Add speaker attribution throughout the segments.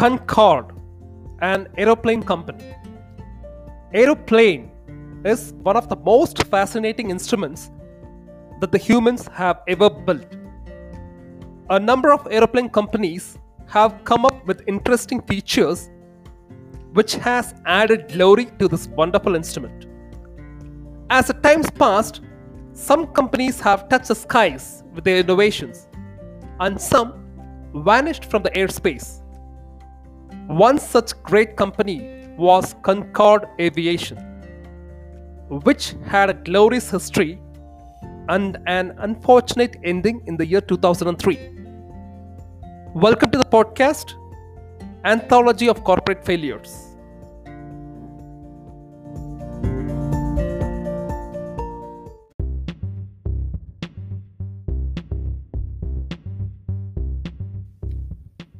Speaker 1: Concorde, an aeroplane company. Aeroplane is one of the most fascinating instruments that the humans have ever built. A number of aeroplane companies have come up with interesting features which has added glory to this wonderful instrument. As the times passed, some companies have touched the skies with their innovations, and some vanished from the airspace. One such great company was Concorde Aviation, which had a glorious history and an unfortunate ending in the year 2003. Welcome to the podcast Anthology of Corporate Failures.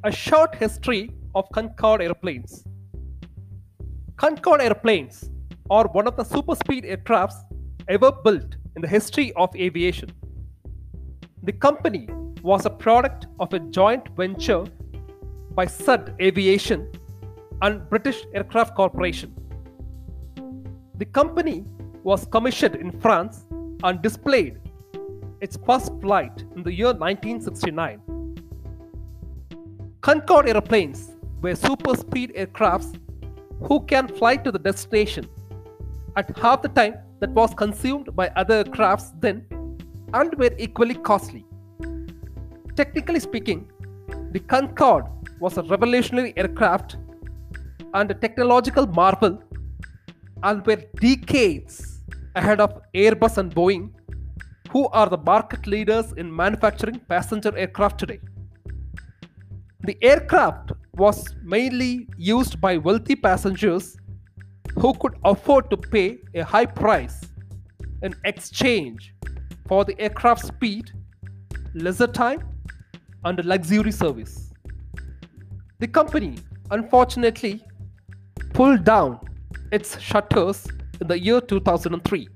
Speaker 1: A short history of Concorde airplanes. Concorde airplanes are one of the super speed aircrafts ever built in the history of aviation. The company was a product of a joint venture by SUD Aviation and British Aircraft Corporation. The company was commissioned in France and displayed its first flight in the year 1969. Concorde airplanes were super speed aircrafts who can fly to the destination at half the time that was consumed by other crafts then and were equally costly. Technically speaking, the Concorde was a revolutionary aircraft and a technological marvel and were decades ahead of Airbus and Boeing, who are the market leaders in manufacturing passenger aircraft today. The aircraft was mainly used by wealthy passengers who could afford to pay a high price in exchange for the aircraft speed, leisure time, and luxury service. The company, unfortunately, pulled down its shutters in the year 2003.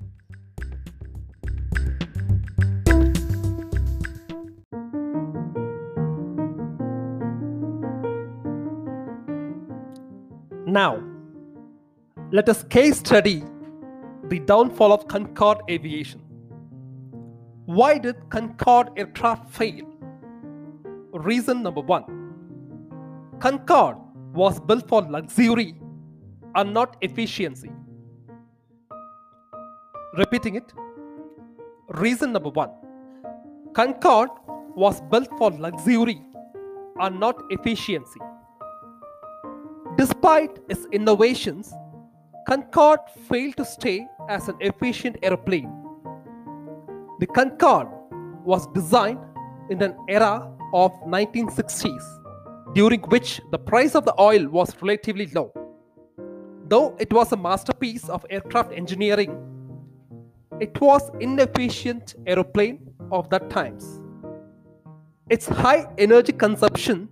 Speaker 1: Now, let us case study the downfall of Concorde Aviation. Why did Concorde aircraft fail? Reason number one Concorde was built for luxury and not efficiency. Repeating it. Reason number one Concorde was built for luxury and not efficiency. Despite its innovations, Concorde failed to stay as an efficient airplane. The Concorde was designed in an era of 1960s during which the price of the oil was relatively low. Though it was a masterpiece of aircraft engineering, it was inefficient aeroplane of that times. Its high energy consumption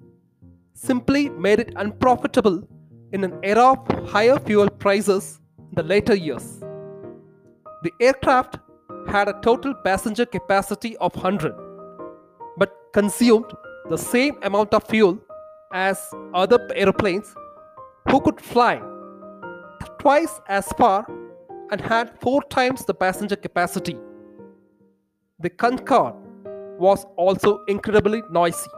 Speaker 1: simply made it unprofitable in an era of higher fuel prices in the later years. The aircraft had a total passenger capacity of 100 but consumed the same amount of fuel as other airplanes who could fly twice as far and had four times the passenger capacity. The Concorde was also incredibly noisy.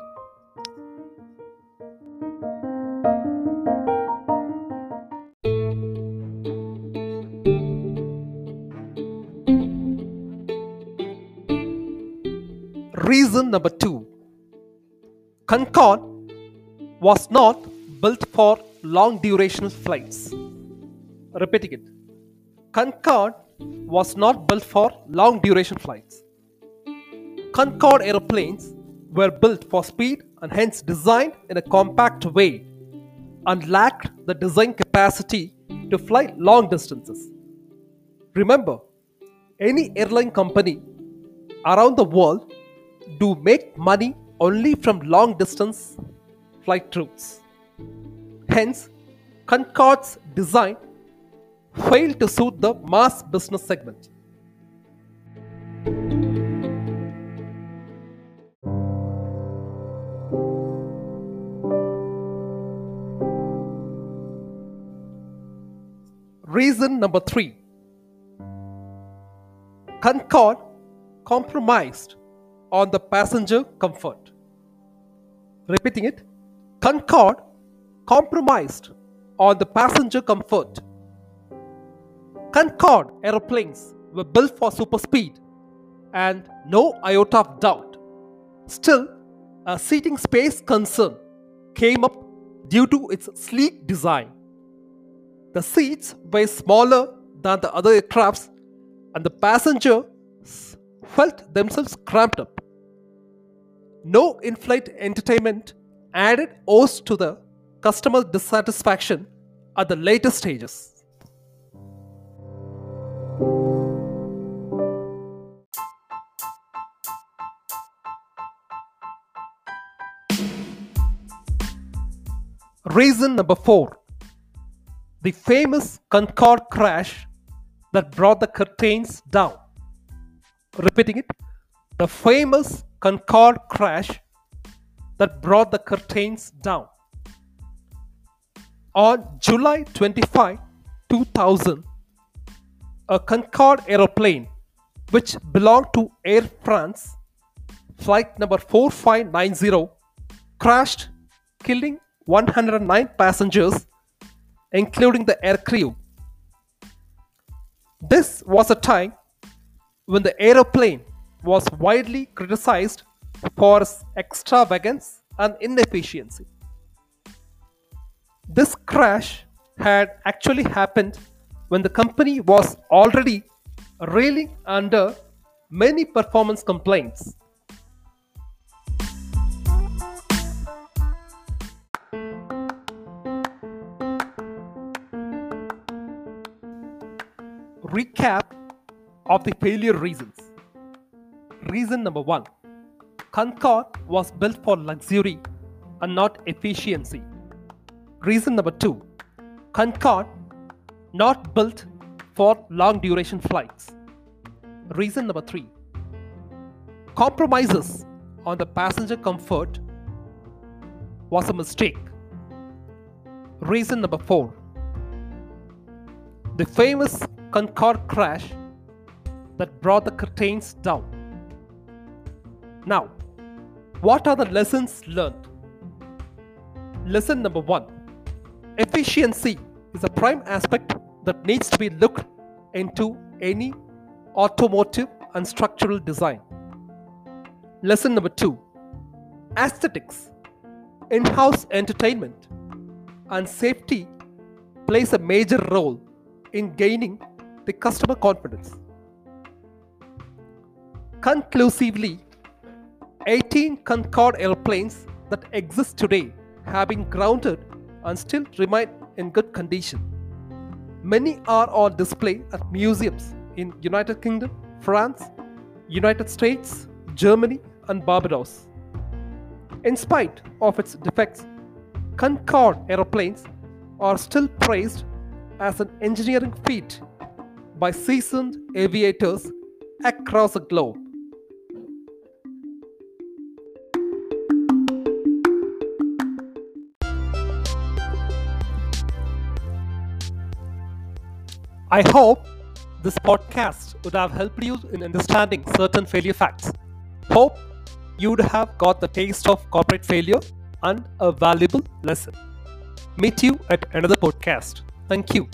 Speaker 1: Concorde was not built for long duration flights. Repeating it Concorde was not built for long duration flights. Concorde aeroplanes were built for speed and hence designed in a compact way and lacked the design capacity to fly long distances. Remember, any airline company around the world do make money only from long distance flight routes. Hence, Concorde's design failed to suit the mass business segment. Reason number three Concorde compromised on the passenger comfort. Repeating it Concorde compromised on the passenger comfort. Concorde aeroplanes were built for super speed and no iota of doubt. Still, a seating space concern came up due to its sleek design. The seats were smaller than the other aircrafts and the passengers felt themselves cramped up. No in flight entertainment added oars to the customer dissatisfaction at the later stages. Reason number four the famous Concorde crash that brought the curtains down. Repeating it the famous Concorde crash that brought the curtains down. On July 25, 2000, a Concorde aeroplane which belonged to Air France, flight number 4590, crashed, killing 109 passengers, including the air crew. This was a time when the aeroplane was widely criticized for extravagance and inefficiency. This crash had actually happened when the company was already reeling under many performance complaints. Recap of the failure reasons. Reason number one Concorde was built for luxury and not efficiency. Reason number two Concorde not built for long duration flights. Reason number three compromises on the passenger comfort was a mistake. Reason number four the famous Concorde crash that brought the curtains down. Now, what are the lessons learned? Lesson number one Efficiency is a prime aspect that needs to be looked into any automotive and structural design. Lesson number two Aesthetics, in house entertainment, and safety plays a major role in gaining the customer confidence. Conclusively, 18 Concorde airplanes that exist today have been grounded and still remain in good condition. Many are on display at museums in United Kingdom, France, United States, Germany and Barbados. In spite of its defects, Concorde airplanes are still praised as an engineering feat by seasoned aviators across the globe. I hope this podcast would have helped you in understanding certain failure facts. Hope you'd have got the taste of corporate failure and a valuable lesson. Meet you at another podcast. Thank you.